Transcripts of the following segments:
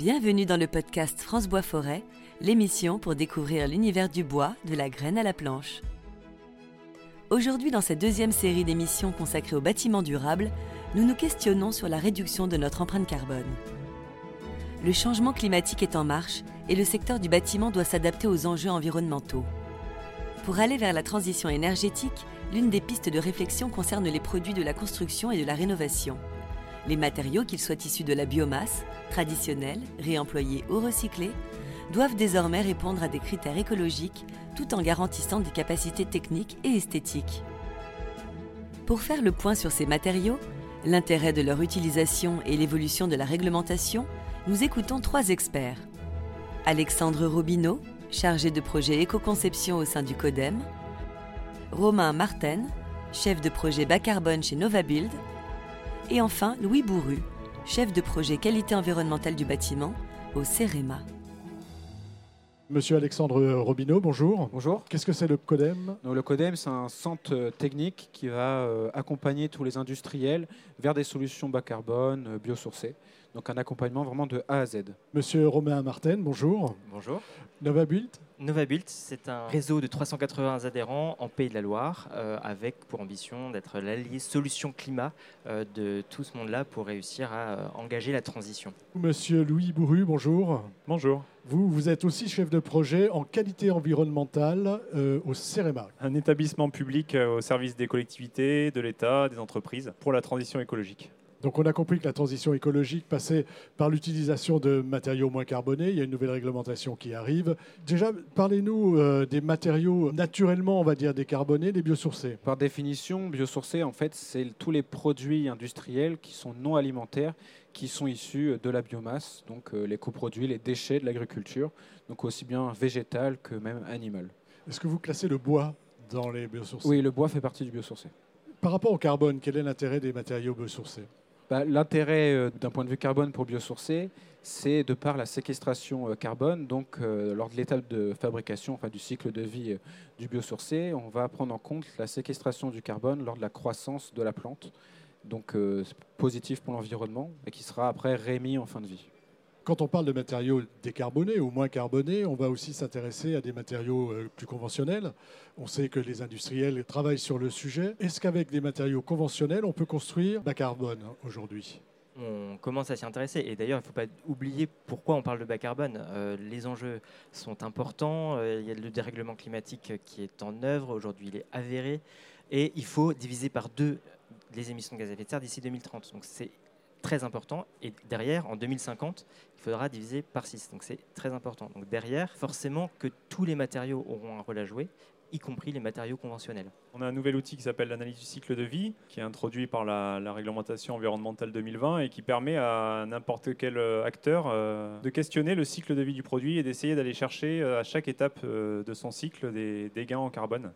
Bienvenue dans le podcast France Bois Forêt, l'émission pour découvrir l'univers du bois, de la graine à la planche. Aujourd'hui, dans cette deuxième série d'émissions consacrée au bâtiment durable, nous nous questionnons sur la réduction de notre empreinte carbone. Le changement climatique est en marche et le secteur du bâtiment doit s'adapter aux enjeux environnementaux. Pour aller vers la transition énergétique, l'une des pistes de réflexion concerne les produits de la construction et de la rénovation. Les matériaux, qu'ils soient issus de la biomasse, traditionnels, réemployés ou recyclés, doivent désormais répondre à des critères écologiques tout en garantissant des capacités techniques et esthétiques. Pour faire le point sur ces matériaux, l'intérêt de leur utilisation et l'évolution de la réglementation, nous écoutons trois experts. Alexandre Robineau, chargé de projet éco-conception au sein du CODEM, Romain Martin, chef de projet bas carbone chez Novabuild, et enfin Louis Bourru, chef de projet qualité environnementale du bâtiment au CEREMA. Monsieur Alexandre Robineau, bonjour. Bonjour. Qu'est-ce que c'est le CODEM? Donc, Le CODEM, c'est un centre technique qui va euh, accompagner tous les industriels vers des solutions bas carbone, euh, biosourcées. Donc un accompagnement vraiment de A à Z. Monsieur Romain Martin, bonjour. Bonjour. Novabuild Novabuild, c'est un réseau de 380 adhérents en Pays de la Loire, euh, avec pour ambition d'être l'allié solution climat euh, de tout ce monde-là pour réussir à euh, engager la transition. Monsieur Louis Bourru, bonjour. Bonjour. Vous, vous êtes aussi chef de projet en qualité environnementale euh, au CEREMA. Un établissement public au service des collectivités, de l'État, des entreprises pour la transition écologique. Donc on a compris que la transition écologique passait par l'utilisation de matériaux moins carbonés. Il y a une nouvelle réglementation qui arrive. Déjà, parlez-nous euh, des matériaux naturellement, on va dire, décarbonés, des biosourcés. Par définition, biosourcé, en fait, c'est tous les produits industriels qui sont non alimentaires, qui sont issus de la biomasse, donc euh, les coproduits, les déchets de l'agriculture, donc aussi bien végétal que même animal. Est-ce que vous classez le bois dans les biosourcés? Oui, le bois fait partie du biosourcé. Par rapport au carbone, quel est l'intérêt des matériaux biosourcés? Bah, L'intérêt euh, d'un point de vue carbone pour biosourcé, c'est de par la séquestration euh, carbone. Donc, euh, lors de l'étape de fabrication, enfin du cycle de vie du biosourcé, on va prendre en compte la séquestration du carbone lors de la croissance de la plante. Donc, positif pour l'environnement et qui sera après réémis en fin de vie. Quand on parle de matériaux décarbonés ou moins carbonés, on va aussi s'intéresser à des matériaux euh, plus conventionnels. On sait que les industriels travaillent sur le sujet. Est-ce qu'avec des matériaux conventionnels, on peut construire bas carbone aujourd'hui? On commence à s'y intéresser et d'ailleurs il ne faut pas oublier pourquoi on parle de bas carbone. Euh, les enjeux sont importants, euh, il y a le dérèglement climatique qui est en œuvre, aujourd'hui il est avéré et il faut diviser par deux les émissions de gaz à effet de serre d'ici 2030. Donc c'est très important. Et derrière, en 2050, il faudra diviser par 6. Donc c'est très important. Donc derrière, forcément que tous les matériaux auront un rôle à jouer, y compris les matériaux conventionnels. On a un nouvel outil qui s'appelle l'analyse du cycle de vie, qui est introduit par la, réglementation environnementale 2020 et qui permet à n'importe quel euh, acteur euh, de questionner le cycle de vie du produit et d'essayer d'aller chercher euh, à chaque étape de son cycle des gains en carbone.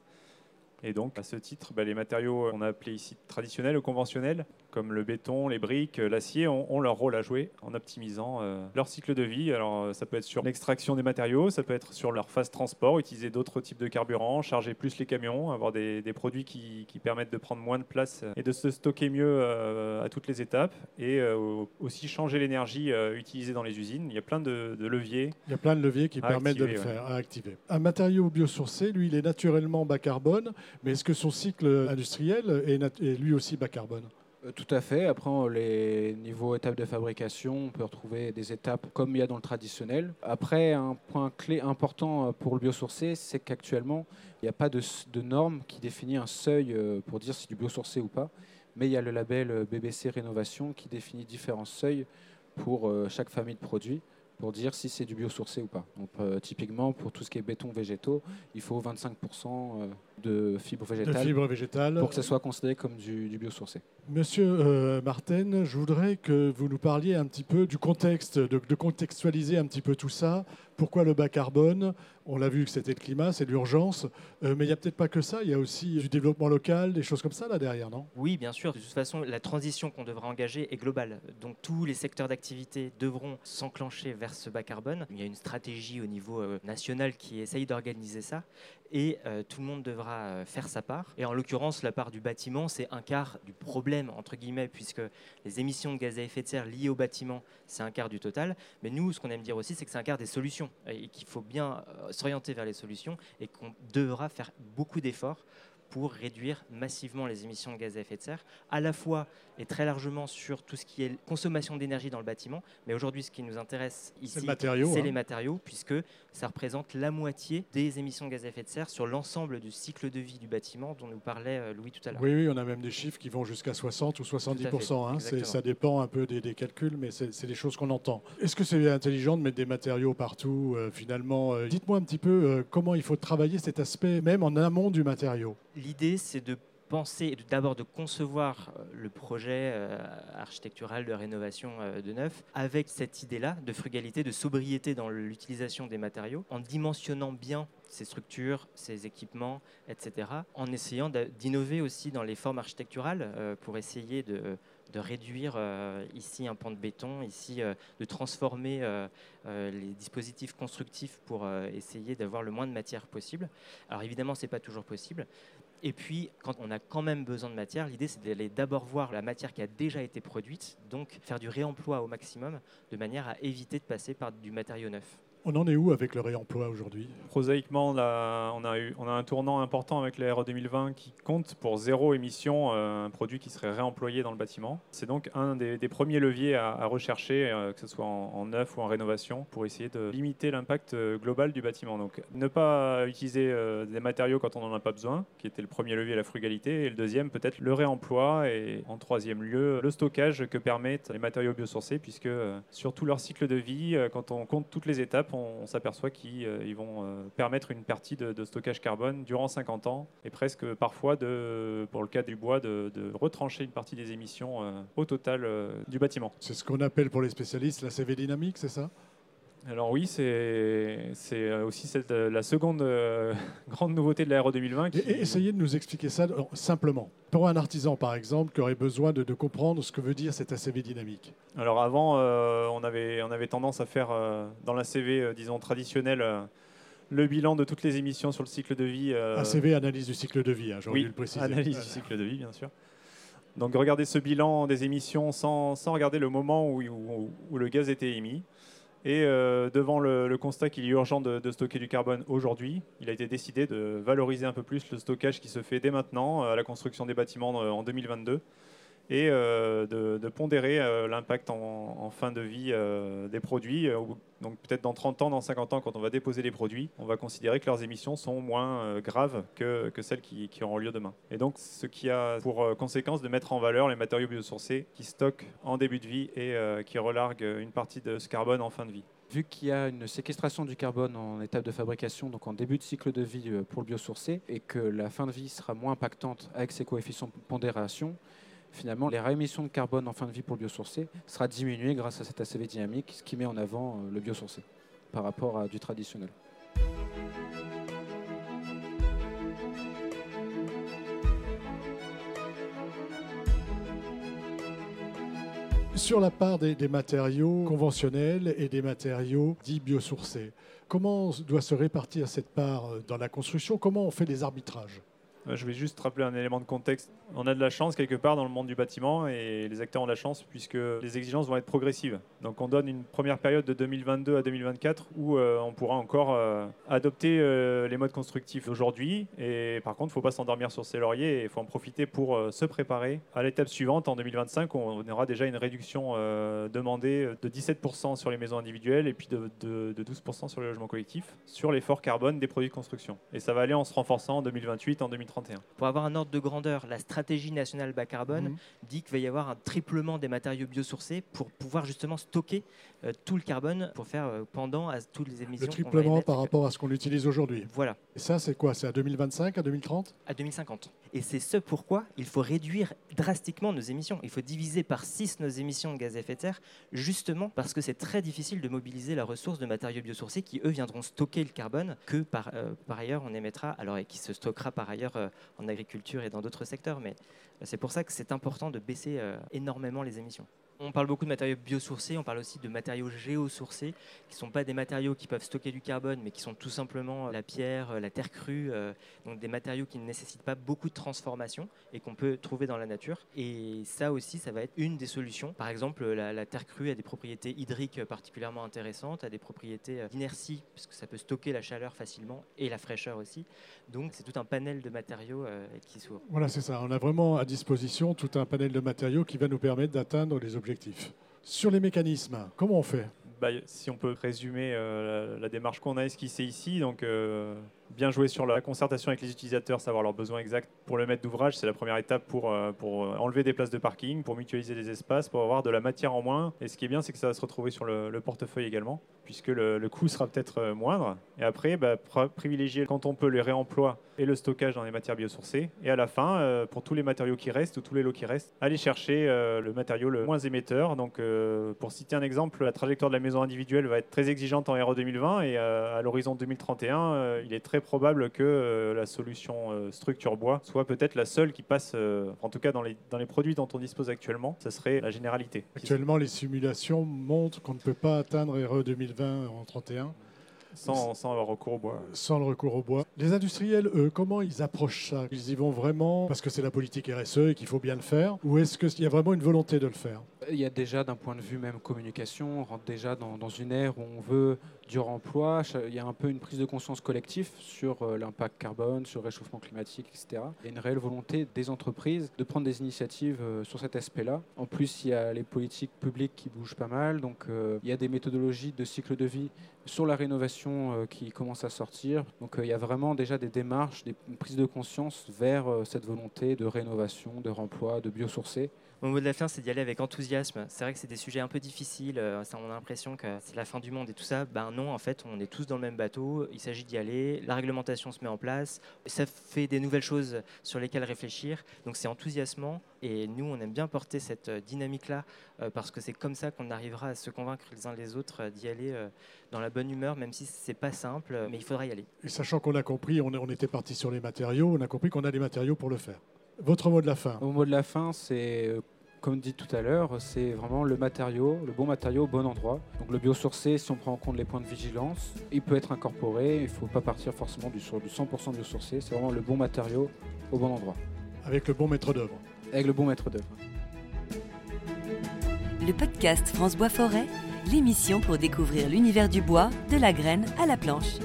Et donc, à ce titre, bah, les matériaux qu'on a appelés ici traditionnels ou conventionnels, comme le béton, les briques, euh, l'acier, ont, ont leur rôle à jouer en optimisant euh, leur cycle de vie. Alors, euh, ça peut être sur l'extraction des matériaux, ça peut être sur leur phase transport, utiliser d'autres types de carburants, charger plus les camions, avoir des, des produits qui, qui permettent de prendre moins de place et de se stocker mieux euh, à toutes les étapes, et euh, aussi changer l'énergie euh, utilisée dans les usines. Il y a plein de, de leviers. Il y a plein de leviers qui permettent de le ouais. faire, à activer. Un matériau biosourcé, lui, il est naturellement bas carbone, mais est-ce que son cycle industriel est, lui aussi bas carbone? Euh, Tout à fait. Après, les niveaux étapes de fabrication, on peut retrouver des étapes comme il y a dans le traditionnel. Après, un point clé important euh, pour le biosourcé, c'est qu'actuellement, il n'y a pas de, norme qui définit un seuil euh, pour dire si c'est du biosourcé ou pas. Mais il y a le label BBC Rénovation qui définit différents seuils pour chaque famille de produits pour dire si c'est du biosourcé ou pas. Donc, euh, typiquement, pour tout ce qui est béton végétaux, il faut 25% euh, de fibres De végétales fibres végétales pour que ça soit considéré comme du, du biosourcé. Monsieur euh, Martin, je voudrais que vous nous parliez un petit peu du contexte, de, contextualiser un petit peu tout ça. Pourquoi le bas carbone? On l'a vu que c'était le climat, c'est l'urgence. Euh, mais il n'y a peut-être pas que ça, il y a aussi du développement local, des choses comme ça là derrière, non? Oui, bien sûr. De toute façon, la transition qu'on devra engager est globale. Donc tous les secteurs d'activité devront s'enclencher vers ce bas carbone. Il y a une stratégie au niveau euh, national qui essaye d'organiser ça. Et euh, tout le monde devra euh, faire sa part. Et en l'occurrence, la part du bâtiment, c'est un quart du problème, entre guillemets, puisque les émissions de gaz à effet de serre liées au bâtiment, c'est un quart du total. Mais nous, ce qu'on aime dire aussi, c'est que c'est un quart des solutions et qu'il faut bien euh, s'orienter vers les solutions et qu'on devra faire beaucoup d'efforts pour réduire massivement les émissions de gaz à effet de serre, à la fois et très largement sur tout ce qui est consommation d'énergie dans le bâtiment. Mais aujourd'hui, ce qui nous intéresse ici, C'est le matériau, c'est hein. les matériaux, puisque ça représente la moitié des émissions de gaz à effet de serre sur l'ensemble du cycle de vie du bâtiment dont nous parlait euh, Louis tout à l'heure. Oui, oui, on a même des chiffres qui vont jusqu'à 60 ou 70 hein. C'est- exactement. Ça dépend un peu des, des calculs, mais c'est c'est des choses qu'on entend. Est-ce que c'est intelligent de mettre des matériaux partout euh, Finalement, Euh, dites-moi un petit peu euh, comment il faut travailler cet aspect, même en amont du matériau? L'idée, c'est de penser, d'abord de concevoir euh, le projet euh, architectural de rénovation euh, de neuf avec cette idée-là de frugalité, de sobriété dans l'utilisation des matériaux, en dimensionnant bien ces structures, ces équipements, etc., en essayant d'innover aussi dans les formes architecturales pour essayer de, réduire ici un pan de béton, ici de transformer les dispositifs constructifs pour essayer d'avoir le moins de matière possible. Alors évidemment, ce n'est pas toujours possible. Et puis, quand on a quand même besoin de matière, l'idée c'est d'aller d'abord voir la matière qui a déjà été produite, donc faire du réemploi au maximum, de manière à éviter de passer par du matériau neuf. On en est où avec le réemploi aujourd'hui? Prosaïquement, on a, eu, un tournant important avec la RE 2020 qui compte pour zéro émission euh, un produit qui serait réemployé dans le bâtiment. C'est donc un des, premiers leviers à, rechercher, euh, que ce soit en, en neuf ou en rénovation, pour essayer de limiter l'impact euh, global du bâtiment. Donc ne pas utiliser des matériaux quand on n'en a pas besoin, qui était le premier levier, la frugalité, et le deuxième peut-être le réemploi, et en troisième lieu le stockage que permettent les matériaux biosourcés, puisque sur tout leur cycle de vie, quand on compte toutes les étapes, on, s'aperçoit qu'ils euh, vont euh, permettre une partie de, stockage carbone durant 50 ans et presque parfois, pour le cas du bois, de, de retrancher une partie des émissions euh, au total du bâtiment. C'est ce qu'on appelle pour les spécialistes la CV dynamique, c'est ça? Alors oui, c'est c'est aussi cette, euh, la seconde euh, grande nouveauté de la RE 2020. Qui... Et- Essayez de nous expliquer ça euh, simplement. Pour un artisan, par exemple, qui aurait besoin de, de comprendre ce que veut dire cet ACV dynamique. Alors avant, euh, on, avait, on avait tendance à faire euh, dans la CV, euh, disons, traditionnelle, euh, le bilan de toutes les émissions sur le cycle de vie. euh, ACV, analyse du cycle de vie, hein, j'aurais oui, dû le préciser. analyse du cycle de vie, bien sûr. Donc regarder ce bilan des émissions sans, sans regarder le moment où, où- où le gaz était émis. Et euh, devant le, constat qu'il est urgent de, de stocker du carbone aujourd'hui, il a été décidé de valoriser un peu plus le stockage qui se fait dès maintenant euh, à la construction des bâtiments euh, en 2022 et euh, de, pondérer euh, l'impact en, fin de vie euh, des produits. Donc peut-être dans 30 ans, dans 50 ans, quand on va déposer les produits, on va considérer que leurs émissions sont moins graves que, celles qui, auront lieu demain. Et donc ce qui a pour conséquence de mettre en valeur les matériaux biosourcés qui stockent en début de vie et qui relarguent une partie de ce carbone en fin de vie. Vu qu'il y a une séquestration du carbone en étape de fabrication, donc en début de cycle de vie pour le biosourcé, et que la fin de vie sera moins impactante avec ces coefficients de pondération, finalement, les réémissions de carbone en fin de vie pour le biosourcé sera diminuée grâce à cet ACV dynamique, ce qui met en avant euh, le biosourcé par rapport à du traditionnel. Sur la part des, des matériaux conventionnels et des matériaux dits biosourcés, comment doit se répartir cette part euh, dans la construction? Comment on fait les arbitrages? Je vais juste rappeler un élément de contexte. On a de la chance quelque part dans le monde du bâtiment et les acteurs ont de la chance puisque les exigences vont être progressives. Donc on donne une première période de 2022 à 2024 où euh, on pourra encore euh, adopter euh, les modes constructifs d'aujourd'hui. Et par contre, il ne faut pas s'endormir sur ses lauriers et il faut en profiter pour se préparer à l'étape suivante en 2025 où on aura déjà une réduction demandée de 17% sur les maisons individuelles et puis de, de- de 12% sur les logements collectifs sur l'effort carbone des produits de construction. Et ça va aller en se renforçant en 2028, en 2031. Pour avoir un ordre de grandeur, la stratégie nationale bas carbone Mhm. dit qu'il va y avoir un triplement des matériaux biosourcés pour pouvoir justement stocker euh, tout le carbone pour faire euh, pendant à toutes les émissions. Le triplement émettre. par rapport à ce qu'on utilise aujourd'hui. Voilà, Et ça, c'est quoi? C'est à 2025, à 2030 à 2050. Et c'est ce pourquoi il faut réduire drastiquement nos émissions. Il faut diviser par 6 nos émissions de gaz à effet de serre, justement parce que c'est très difficile de mobiliser la ressource de matériaux biosourcés qui, eux, viendront stocker le carbone que par, euh, par ailleurs on émettra, alors et qui se stockera par ailleurs euh, en agriculture et dans d'autres secteurs. Mais c'est pour ça que c'est important de baisser euh, énormément les émissions. On parle beaucoup de matériaux biosourcés, on parle aussi de matériaux géosourcés, qui ne sont pas des matériaux qui peuvent stocker du carbone, mais qui sont tout simplement la pierre, la terre crue, euh, donc des matériaux qui ne nécessitent pas beaucoup de transformation et qu'on peut trouver dans la nature. Et ça aussi, ça va être une des solutions. Par exemple, la, terre crue a des propriétés hydriques particulièrement intéressantes, a des propriétés euh, d'inertie, parce que ça peut stocker la chaleur facilement et la fraîcheur aussi. Donc c'est tout un panel de matériaux euh, qui s'ouvre. Voilà, c'est ça. On a vraiment à disposition tout un panel de matériaux qui va nous permettre d'atteindre les objectifs sur les mécanismes, comment on fait? Bah, Si on peut résumer euh, la, démarche qu'on a esquissée ici, donc euh, bien jouer sur la concertation avec les utilisateurs, savoir leurs besoins exacts pour le maître d'ouvrage. C'est la première étape pour, euh, pour enlever des places de parking, pour mutualiser des espaces, pour avoir de la matière en moins. Et ce qui est bien, c'est que ça va se retrouver sur le, portefeuille également, puisque le, coût sera peut-être euh, moindre. Et après, bah, privilégier quand on peut les réemplois et le stockage dans les matières biosourcées. Et à la fin, euh, pour tous les matériaux qui restent ou tous les lots qui restent, aller chercher le matériau le moins émetteur. Donc, pour citer un exemple, la trajectoire de la maison individuelle va être très exigeante en RE 2020 et à l'horizon 2031, il est très probable que euh, la solution euh, structure bois soit peut-être la seule qui passe, euh, en tout cas dans les, dans les produits dont on dispose actuellement, ce serait la généralité. Actuellement, les simulations montrent qu'on ne peut pas atteindre RE 2020 en 31. Sans, sans, le recours au bois. Sans le recours au bois. Les industriels, eux, comment ils approchent ça? Ils y vont vraiment parce que c'est la politique RSE et qu'il faut bien le faire Ou est-ce qu'il y a vraiment une volonté de le faire? Il y a déjà, d'un point de vue même communication, on rentre déjà dans, dans une ère où on veut du remploi. Il y a un peu une prise de conscience collective sur euh, l'impact carbone, sur le réchauffement climatique, etc. Il y a une réelle volonté des entreprises de prendre des initiatives euh, sur cet aspect-là. En plus, il y a les politiques publiques qui bougent pas mal. Donc, euh, il y a des méthodologies de cycle de vie sur la rénovation qui commencent à sortir. Donc, il y a vraiment déjà des démarches, des prises de conscience vers cette volonté de rénovation, de remploi, de biosourcé. Mon mot de la fin, c'est d'y aller avec enthousiasme. C'est vrai que c'est des sujets un peu difficiles. Euh, ça, on a l'impression que c'est la fin du monde et tout ça. Ben non, en fait, on est tous dans le même bateau. Il s'agit d'y aller. La réglementation se met en place. Ça fait des nouvelles choses sur lesquelles réfléchir. Donc c'est enthousiasmant. Et nous, on aime bien porter cette euh, dynamique-là euh, parce que c'est comme ça qu'on arrivera à se convaincre les uns les autres d'y aller dans la bonne humeur, même si c'est pas simple, mais il faudra y aller. Et sachant qu'on a compris, on, on était parti sur les matériaux, on a compris qu'on a les matériaux pour le faire. Votre mot de la fin Mon mot de la fin, c'est comme dit tout à l'heure, c'est vraiment le matériau, le bon matériau au bon endroit. Donc le biosourcé, si on prend en compte les points de vigilance, il peut être incorporé, il ne faut pas partir forcément du, sur du 100% biosourcé, c'est vraiment le bon matériau au bon endroit. Avec le bon maître d'œuvre. Avec le bon maître d'œuvre. Le podcast France Bois Forêt, l'émission pour découvrir l'univers du bois, de la graine à la planche.